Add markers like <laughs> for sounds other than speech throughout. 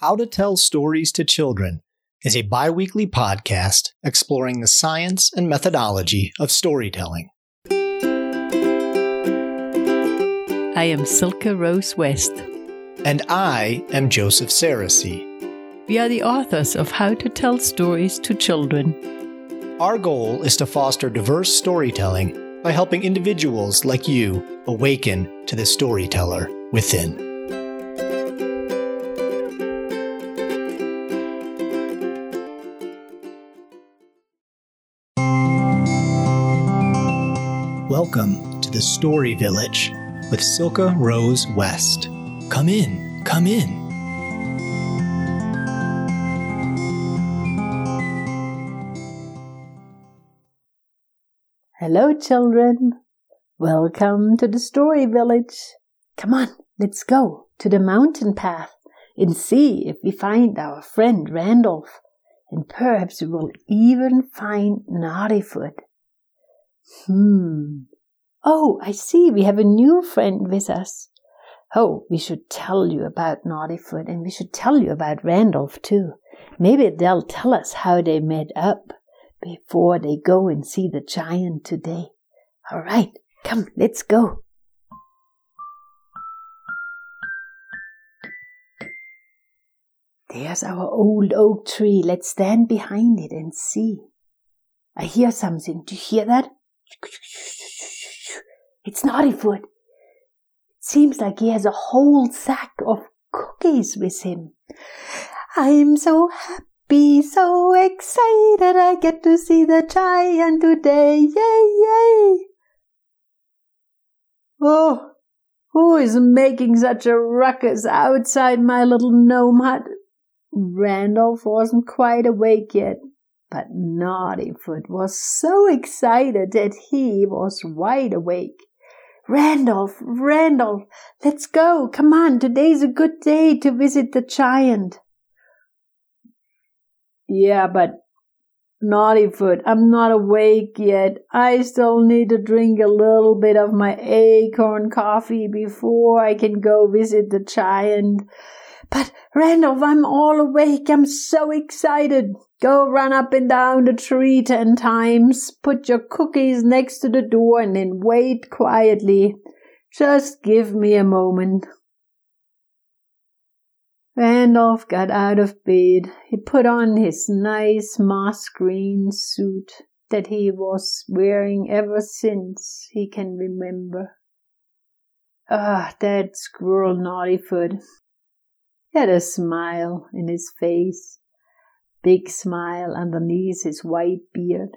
How to Tell Stories to Children is a bi weekly podcast exploring the science and methodology of storytelling. I am Silke Rose West. And I am Joseph Sarosy. We are the authors of How to Tell Stories to Children. Our goal is to foster diverse storytelling by helping individuals like you awaken to the storyteller within. Welcome to the Story Village with Silke Rose West. Come in, come in. Hello, children. Welcome to the Story Village. Come on, let's go to the mountain path and see if we find our friend Randolph. And perhaps we will even find Naughtyfoot. Hmm. Oh, I see. We have a new friend with us. Oh, we should tell you about Naughtyfoot and we should tell you about Randolph too. Maybe they'll tell us how they met up before they go and see the giant today. All right, come, let's go. There's our old oak tree. Let's stand behind it and see. I hear something. Do you hear that? It's Naughtyfoot. It seems like he has a whole sack of cookies with him. I'm so happy, so excited I get to see the giant today. Yay, yay! Oh, who is making such a ruckus outside my little gnome hut? Randolph wasn't quite awake yet. But Naughtyfoot was so excited that he was wide awake. Randolph, Randolph, let's go. Come on, today's a good day to visit the giant. Yeah, but Naughtyfoot, I'm not awake yet. I still need to drink a little bit of my acorn coffee before I can go visit the giant. But Randolph, I'm all awake. I'm so excited. Go run up and down the tree ten times. Put your cookies next to the door and then wait quietly. Just give me a moment. Randolph got out of bed. He put on his nice moss green suit that he was wearing ever since he can remember. Ah, that squirrel Naughtyfoot. He had a smile in his face big smile underneath his white beard.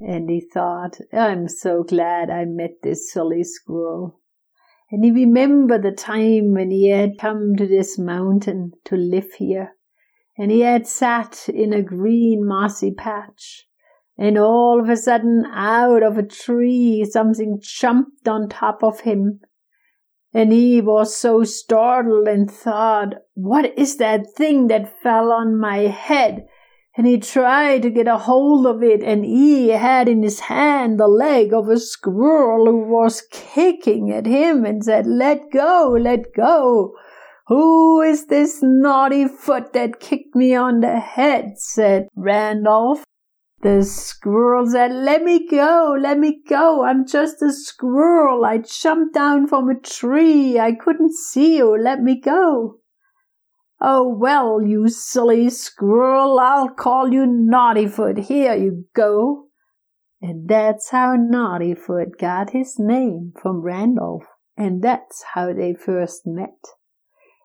And he thought, I'm so glad I met this silly squirrel. And he remembered the time when he had come to this mountain to live here, and he had sat in a green mossy patch, and all of a sudden out of a tree something jumped on top of him, and he was so startled and thought, What is that thing that fell on my head? and he tried to get a hold of it, and he had in his hand the leg of a squirrel who was kicking at him and said, Let go, let go. Who is this naughty foot that kicked me on the head? said Randolph. The squirrel said, Let me go, let me go. I'm just a squirrel. I jumped down from a tree. I couldn't see you. Let me go. Oh, well, you silly squirrel, I'll call you Naughtyfoot. Here you go. And that's how Naughtyfoot got his name from Randolph. And that's how they first met.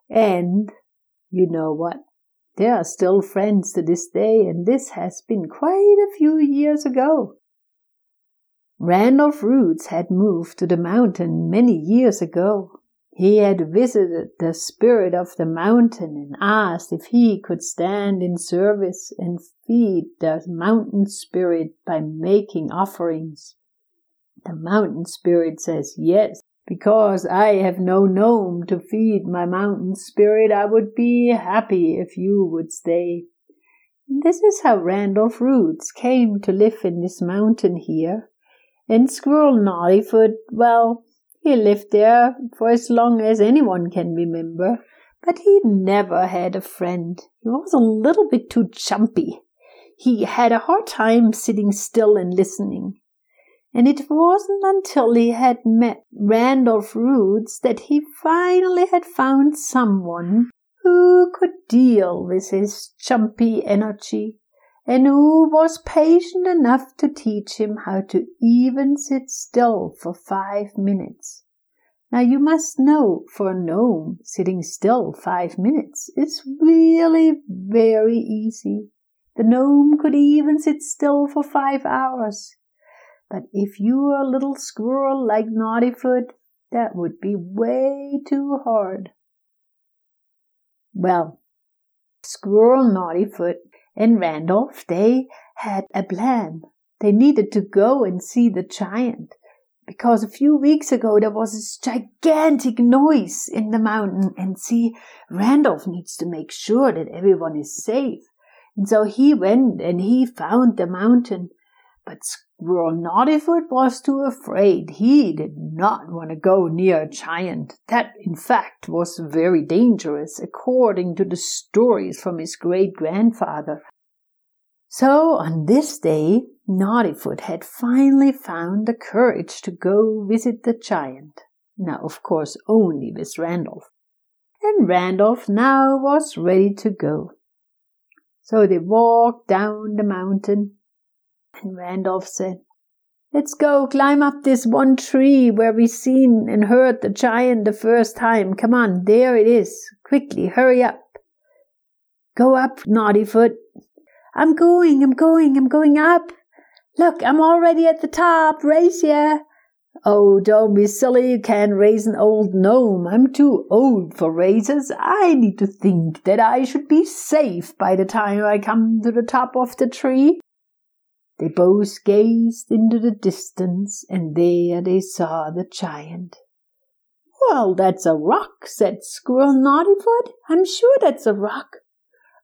And you know what? They are still friends to this day, and this has been quite a few years ago. Randolph Roots had moved to the mountain many years ago, he had visited the spirit of the mountain and asked if he could stand in service and feed the mountain spirit by making offerings. The mountain spirit says yes, because I have no gnome to feed my mountain spirit. I would be happy if you would stay. This is how Randolph Roots came to live in this mountain here. And Squirrel Naughtyfoot, well, he lived there for as long as anyone can remember, But he never had a friend. He was a little bit too jumpy. He had a hard time sitting still and listening. And it wasn't until he had met Randolph Roots that he finally had found someone who could deal with his jumpy energy and who was patient enough to teach him how to even sit still for five minutes. Now you must know for a gnome, sitting still five minutes is really very easy. The gnome could even sit still for five hours. But if you were a little squirrel like Naughtyfoot, that would be way too hard. Well, Squirrel Naughtyfoot and Randolph, they had a plan. They needed to go and see the giant because a few weeks ago there was this gigantic noise in the mountain and see, Randolph needs to make sure that everyone is safe. And so he went and he found the mountain. But Squirrel Naughtyfoot was too afraid. He did not want to go near a giant. That, in fact, was very dangerous, according to the stories from his great grandfather. So on this day, Naughtyfoot had finally found the courage to go visit the giant. Now, of course, only with Randolph. And Randolph now was ready to go. So they walked down the mountain, and Randolph said, Let's go climb up this one tree where we seen and heard the giant the first time. Come on, there it is. Quickly, hurry up. Go up, Naughtyfoot. I'm going, I'm going, I'm going up. Look, I'm already at the top. Race ya. Oh, don't be silly. You can't raise an old gnome. I'm too old for races. I need to think that I should be safe by the time I come to the top of the tree. They both gazed into the distance, and there they saw the giant. Well, that's a rock, said Squirrel Naughtyfoot. I'm sure that's a rock.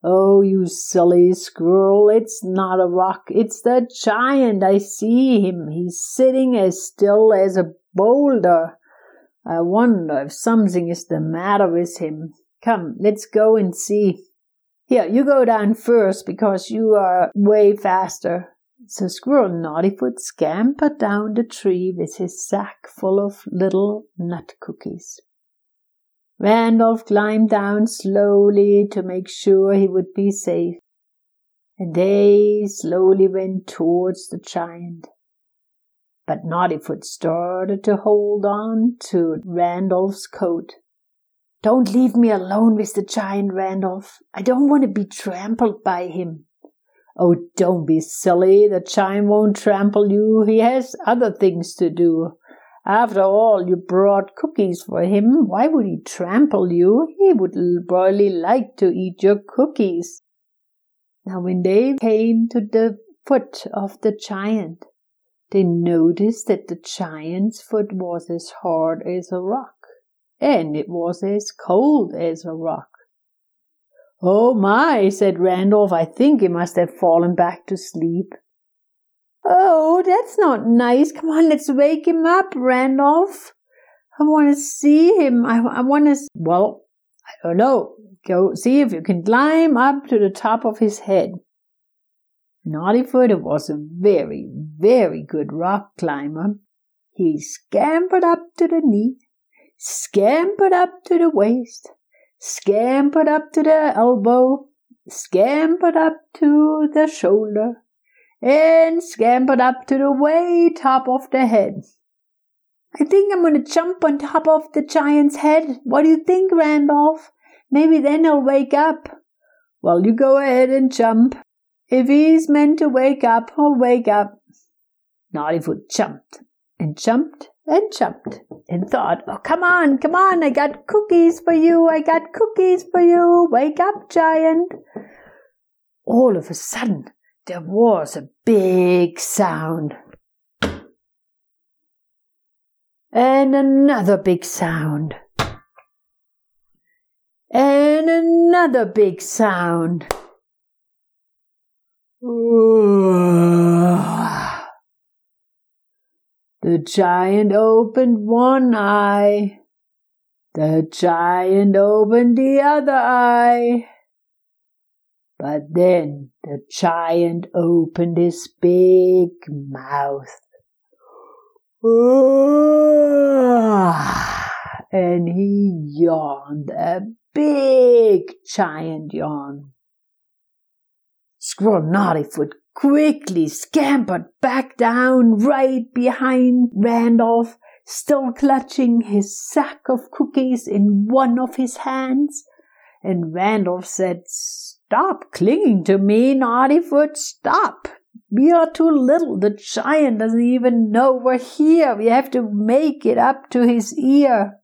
Oh, you silly squirrel, it's not a rock, it's the giant. I see him. He's sitting as still as a boulder. I wonder if something is the matter with him. Come, let's go and see. Here, you go down first because you are way faster. So Squirrel Naughtyfoot scampered down the tree with his sack full of little nut cookies. Randolph climbed down slowly to make sure he would be safe, and they slowly went towards the giant. But Naughtyfoot started to hold on to Randolph's coat. Don't leave me alone with the giant, Randolph. I don't want to be trampled by him. Oh, don't be silly. The giant won't trample you. He has other things to do. After all, you brought cookies for him. Why would he trample you? He would probably like to eat your cookies. Now, when they came to the foot of the giant, they noticed that the giant's foot was as hard as a rock, and it was as cold as a rock. Oh my, said Randolph, I think he must have fallen back to sleep. Oh, that's not nice. Come on, let's wake him up, Randolph. I want to see him. I, I want to. Well, I don't know. Go see if you can climb up to the top of his head. Naughtyfoot was a very, very good rock climber. He scampered up to the knee, scampered up to the waist, scampered up to the elbow, scampered up to the shoulder, and scampered up to the way top of the head. I think I'm going to jump on top of the giant's head. What do you think, Randolph? Maybe then he'll wake up. Well, you go ahead and jump. If he's meant to wake up, he'll wake up. Naughtyfoot jumped and jumped and jumped and thought, Oh, come on, come on, I got cookies for you, I got cookies for you. Wake up, giant. All of a sudden, there was a big sound. And another big sound. And another big sound. The giant opened one eye. The giant opened the other eye. But then the giant opened his big mouth. <sighs> And he yawned a big giant yawn. Squirrel Naughtyfoot quickly scampered back down right behind Randolph, still clutching his sack of cookies in one of his hands. And Randolph said, Stop clinging to me, Naughtyfoot, stop. We are too little. The giant doesn't even know we're here. We have to make it up to his ear.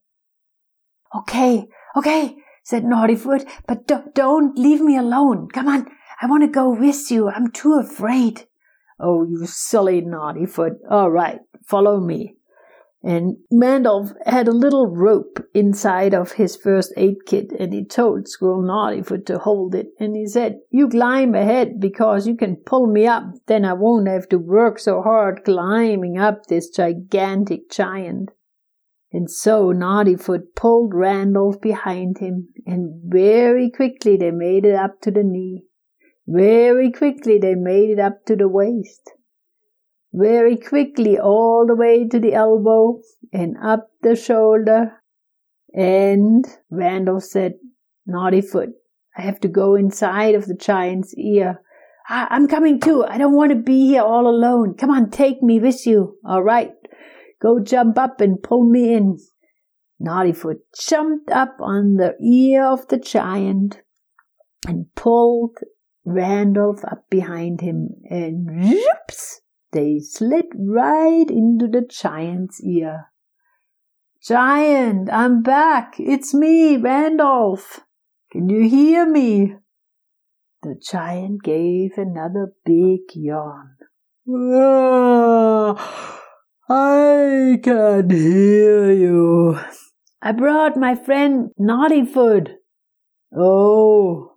Okay, okay, said Naughtyfoot, but do- don't leave me alone. Come on, I want to go with you. I'm too afraid. Oh, you silly naughty foot. All right, follow me. And Randolph had a little rope inside of his first aid kit, and he told Squirrel Naughtyfoot to hold it. And he said, You climb ahead because you can pull me up. Then I won't have to work so hard climbing up this gigantic giant. And so Naughtyfoot pulled Randolph behind him, and very quickly they made it up to the knee. Very quickly they made it up to the waist. Very quickly all the way to the elbow and up the shoulder. And Randolph said, Naughtyfoot, I have to go inside of the giant's ear. I'm coming too. I don't want to be here all alone. Come on, take me with you. All right. Go jump up and pull me in. Naughtyfoot jumped up on the ear of the giant and pulled Randolph up behind him, and whoops, they slid right into the giant's ear. Giant, I'm back. It's me, Randolph. Can you hear me? The giant gave another big yawn. Ah, <sighs> I can hear you. I brought my friend Naughtyfoot. Oh,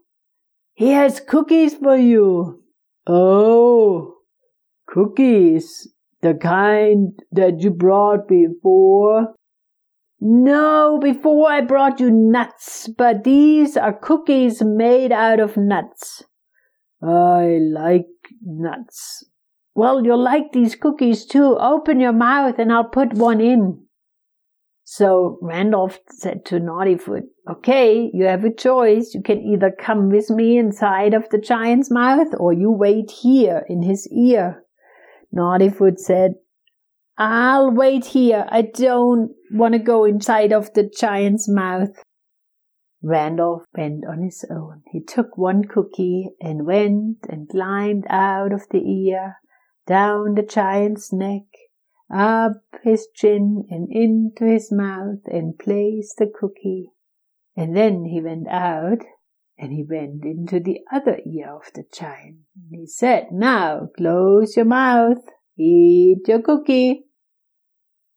he has cookies for you. Oh, cookies. The kind that you brought before. No, before I brought you nuts, but these are cookies made out of nuts. I like nuts. Well, you'll like these cookies too. Open your mouth and I'll put one in. So Randolph said to Naughtyfoot, Okay, you have a choice. You can either come with me inside of the giant's mouth or you wait here in his ear. Naughtyfoot said, I'll wait here. I don't want to go inside of the giant's mouth. Randolph went on his own. He took one cookie and went and climbed out of the ear, down the giant's neck, up his chin and into his mouth and placed the cookie. And then he went out and he went into the other ear of the giant. And he said, Now close your mouth, eat your cookie.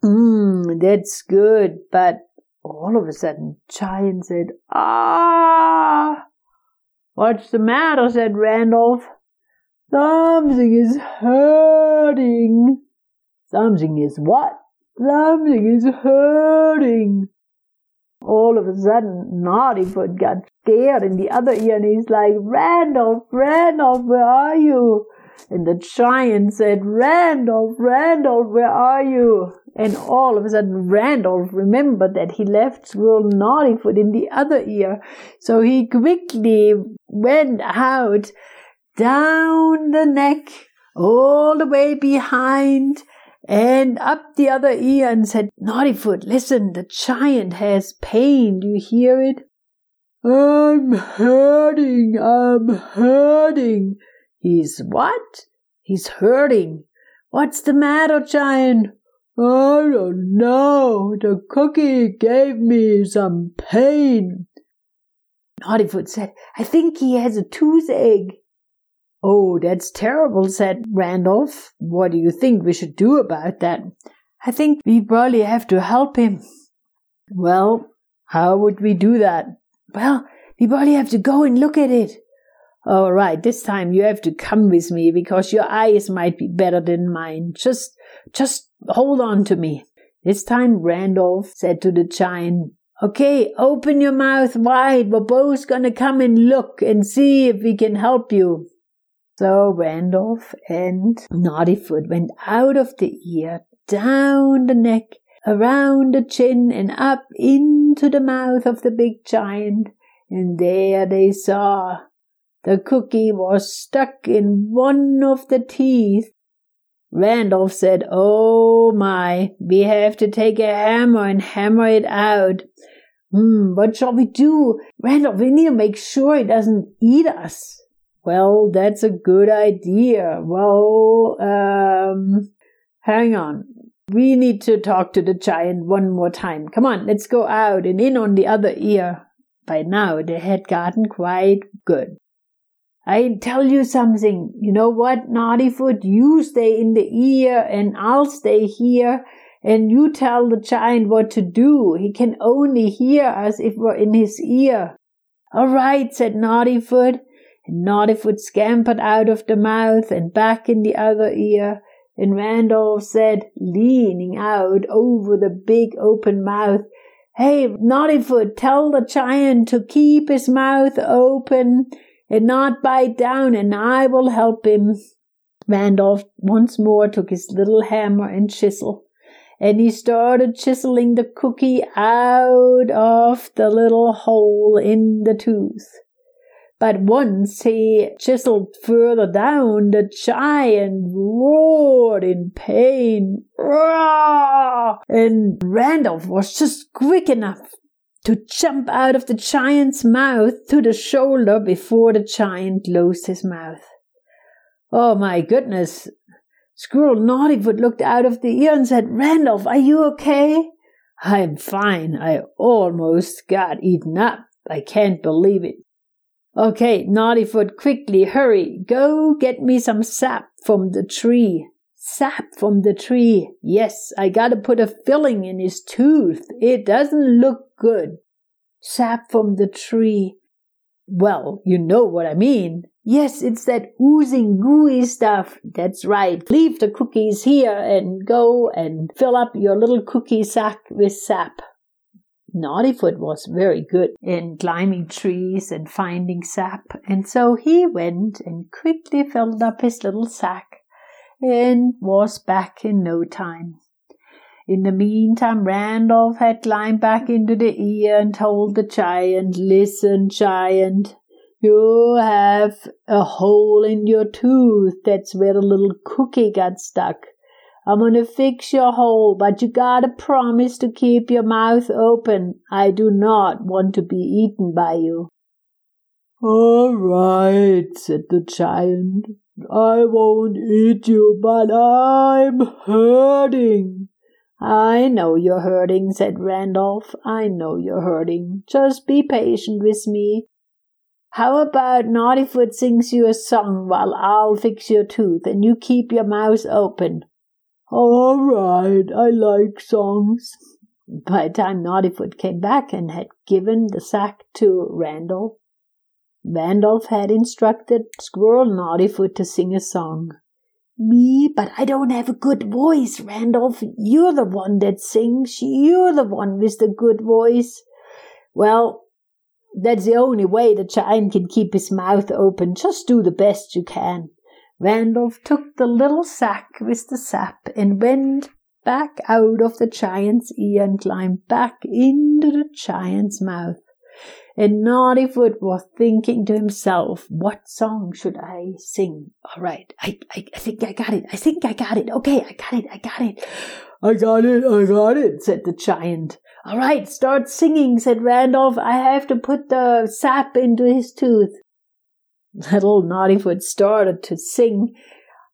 Mmm, that's good, but all of a sudden, Giant said, Ah! What's the matter? said Randolph. Something is hurting. Something is what? Something is hurting. All of a sudden, Naughtyfoot got scared in the other ear and he's like, Randolph, Randolph, where are you? And the giant said, Randolph, Randolph, where are you? And all of a sudden, Randolph remembered that he left Squirrel Naughtyfoot in the other ear. So he quickly went out down the neck, all the way behind, and up the other ear and said, Naughtyfoot, listen, the giant has pain. Do you hear it? I'm hurting, I'm hurting. He's what? He's hurting. What's the matter, giant? I don't know. The cookie gave me some pain. Naughtyfoot said, I think he has a toothache. Oh, that's terrible, said Randolph. What do you think we should do about that? I think we probably have to help him. Well, how would we do that? Well, we probably have to go and look at it. All right, this time you have to come with me because your eyes might be better than mine. Just, just hold on to me. This time Randolph said to the giant, Okay, open your mouth wide. We're both gonna come and look and see if we can help you. So Randolph and Naughtyfoot went out of the ear, down the neck, around the chin, and up into the mouth of the big giant. And there they saw the cookie was stuck in one of the teeth. Randolph said, Oh my, we have to take a hammer and hammer it out. Hmm, what shall we do? Randolph, we need to make sure it doesn't eat us. Well, that's a good idea. Well, um, hang on. We need to talk to the giant one more time. Come on, let's go out and in on the other ear. By now, they had gotten quite good. I tell you something. You know what, Naughtyfoot? You stay in the ear and I'll stay here and you tell the giant what to do. He can only hear us if we're in his ear. All right, said Naughtyfoot. And Naughtyfoot scampered out of the mouth and back in the other ear. And Randolph said, leaning out over the big open mouth, Hey, Naughtyfoot, tell the giant to keep his mouth open and not bite down, and I will help him. Randolph once more took his little hammer and chisel, and he started chiseling the cookie out of the little hole in the tooth. But once he chiseled further down, the giant roared in pain. Roar! And Randolph was just quick enough to jump out of the giant's mouth to the shoulder before the giant closed his mouth. Oh my goodness! Squirrel Naughtyfoot looked out of the ear and said, Randolph, are you okay? I'm fine. I almost got eaten up. I can't believe it. Okay, Naughtyfoot, quickly, hurry, go get me some sap from the tree. Sap from the tree. Yes, I gotta put a filling in his tooth. It doesn't look good. Sap from the tree. Well, you know what I mean. Yes, it's that oozing, gooey stuff. That's right. Leave the cookies here and go and fill up your little cookie sack with sap. Naughtyfoot was very good in climbing trees and finding sap, and so he went and quickly filled up his little sack and was back in no time. In the meantime, Randolph had climbed back into the ear and told the giant, Listen, giant, you have a hole in your tooth. That's where the little cookie got stuck. I'm gonna fix your hole, but you gotta promise to keep your mouth open. I do not want to be eaten by you. All right, said the giant. I won't eat you, but I'm hurting. I know you're hurting, said Randolph. I know you're hurting. Just be patient with me. How about Naughtyfoot sings you a song while I'll fix your tooth and you keep your mouth open? All right, I like songs. By the time Naughtyfoot came back and had given the sack to Randolph, Randolph had instructed Squirrel Naughtyfoot to sing a song. Me, but I don't have a good voice, Randolph. You're the one that sings. You're the one with the good voice. Well, that's the only way the giant can keep his mouth open. Just do the best you can. Randolph took the little sack with the sap and went back out of the giant's ear and climbed back into the giant's mouth. And Naughtyfoot was thinking to himself, what song should I sing? All right, I, I, I think I got it. I think I got it. Okay, I got it. I got it. I got it. I got it, said the giant. All right, start singing, said Randolph. I have to put the sap into his tooth. <laughs> Little Naughtyfoot started to sing.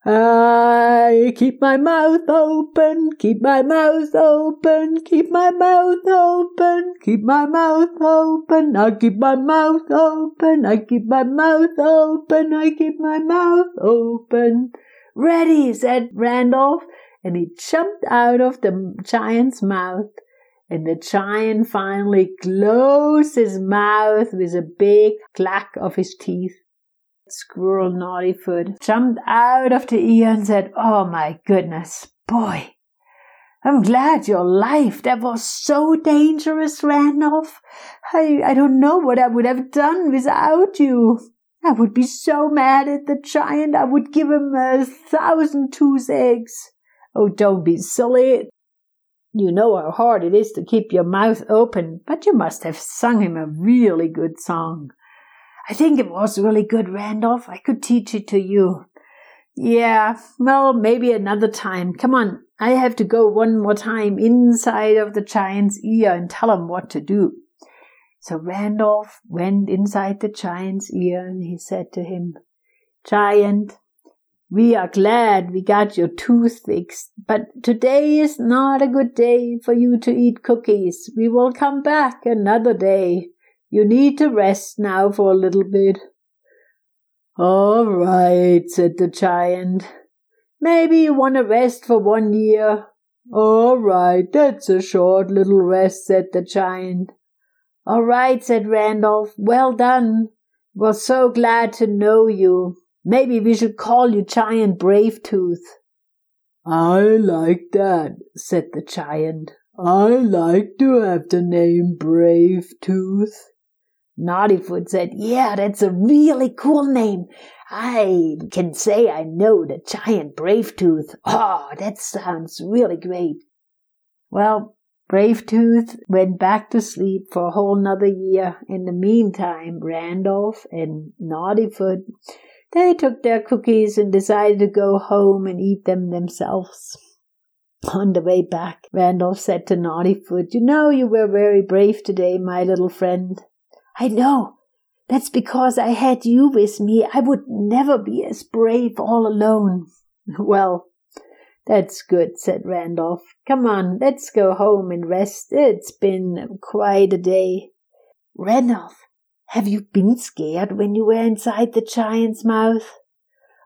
I keep my mouth open, keep my mouth open, keep my mouth open, keep my mouth open, I keep my mouth open, I keep my mouth open, I keep my mouth open. Ready, said Randolph, and he jumped out of the giant's mouth. And the giant finally closed his mouth with a big clack of his teeth. Squirrel Naughtyfoot jumped out of the ear and said, Oh my goodness, boy, I'm glad you're alive. That was so dangerous, Randolph. I, I don't know what I would have done without you. I would be so mad at the giant, I would give him a thousand toothaches. Oh, don't be silly. You know how hard it is to keep your mouth open, but you must have sung him a really good song. I think it was really good, Randolph. I could teach it to you. Yeah, well, maybe another time. Come on, I have to go one more time inside of the giant's ear and tell him what to do. So Randolph went inside the giant's ear and he said to him, Giant, we are glad we got your tooth fixed, but today is not a good day for you to eat cookies. We will come back another day. You need to rest now for a little bit. All right, said the giant. Maybe you want to rest for one year. All right, that's a short little rest, said the giant. All right, said Randolph. Well done. We're so glad to know you. Maybe we should call you Giant Brave Tooth. I like that, said the giant. I like to have the name Brave Tooth. Naughtyfoot said, Yeah, that's a really cool name. I can say I know the giant Brave Tooth. Oh, that sounds really great. Well, Brave Tooth went back to sleep for a whole nother year. In the meantime, Randolph and Naughtyfoot they took their cookies and decided to go home and eat them themselves. On the way back, Randolph said to Naughtyfoot, You know you were very brave today, my little friend. I know. That's because I had you with me. I would never be as brave all alone. <laughs> Well, that's good, said Randolph. Come on, let's go home and rest. It's been quite a day. Randolph, have you been scared when you were inside the giant's mouth?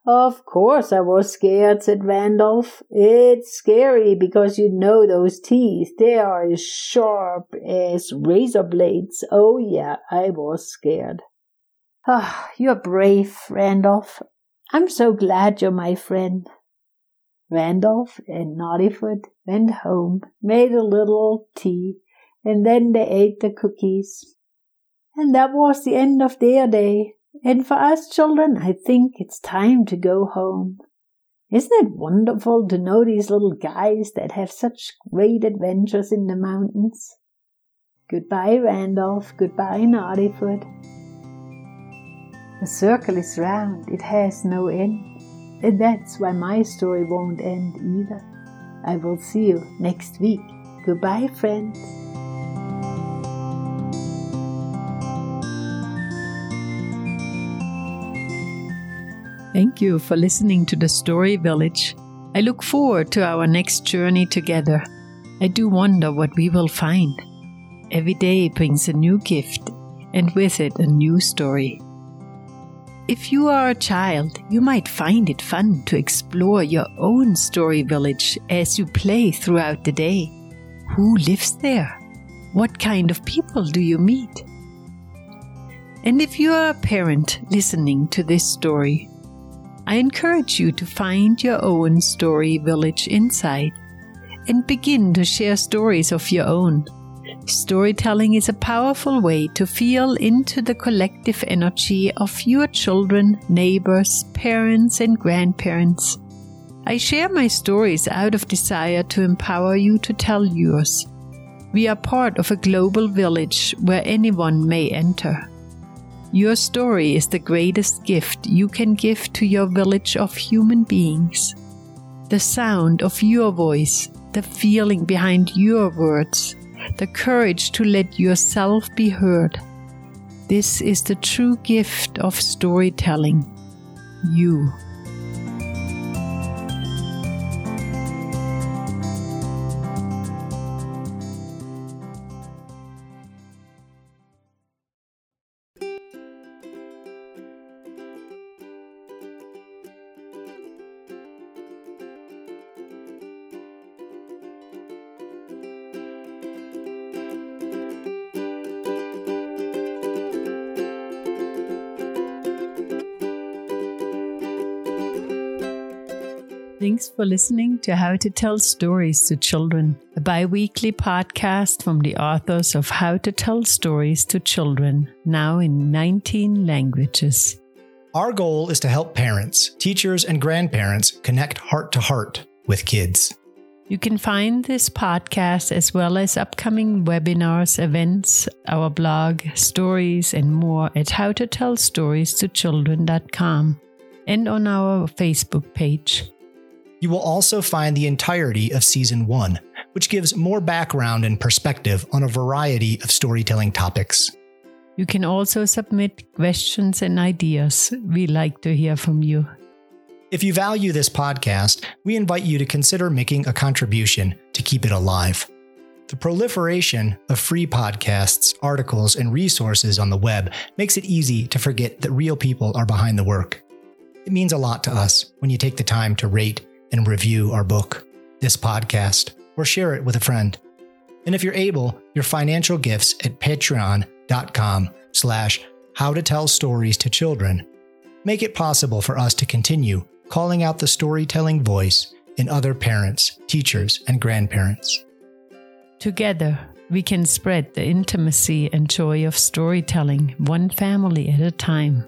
Of course I was scared, said Randolph. It's scary because you know those teeth. They are as sharp as razor blades. Oh, yeah, I was scared. Ah, oh, you're brave, Randolph. I'm so glad you're my friend. Randolph and Naughtyfoot went home, made a little tea, and then they ate the cookies. And that was the end of their day. And for us children, I think it's time to go home. Isn't it wonderful to know these little guys that have such great adventures in the mountains? Goodbye, Randolph. Goodbye, Naughtyfoot. The circle is round, it has no end. And that's why my story won't end either. I will see you next week. Goodbye, friends. Thank you for listening to the Story Village. I look forward to our next journey together. I do wonder what we will find. Every day brings a new gift, and with it, a new story. If you are a child, you might find it fun to explore your own story village as you play throughout the day. Who lives there? What kind of people do you meet? And if you are a parent listening to this story, I encourage you to find your own story village inside and begin to share stories of your own. Storytelling is a powerful way to feel into the collective energy of your children, neighbors, parents, and grandparents. I share my stories out of desire to empower you to tell yours. We are part of a global village where anyone may enter. Your story is the greatest gift you can give to your village of human beings. The sound of your voice, the feeling behind your words, the courage to let yourself be heard. This is the true gift of storytelling. You. Thanks for listening to How to Tell Stories to Children, a bi weekly podcast from the authors of How to Tell Stories to Children, now in 19 languages. Our goal is to help parents, teachers, and grandparents connect heart to heart with kids. You can find this podcast as well as upcoming webinars, events, our blog, stories, and more at howtotellstoriestochildren.com and on our Facebook page. You will also find the entirety of Season 1, which gives more background and perspective on a variety of storytelling topics. You can also submit questions and ideas. We like to hear from you. If you value this podcast, we invite you to consider making a contribution to keep it alive. The proliferation of free podcasts, articles, and resources on the web makes it easy to forget that real people are behind the work. It means a lot to us when you take the time to rate and review our book, this podcast, or share it with a friend. And if you're able, your financial gifts at patreon.com slash how to tell stories to children make it possible for us to continue calling out the storytelling voice in other parents, teachers, and grandparents. Together, we can spread the intimacy and joy of storytelling one family at a time.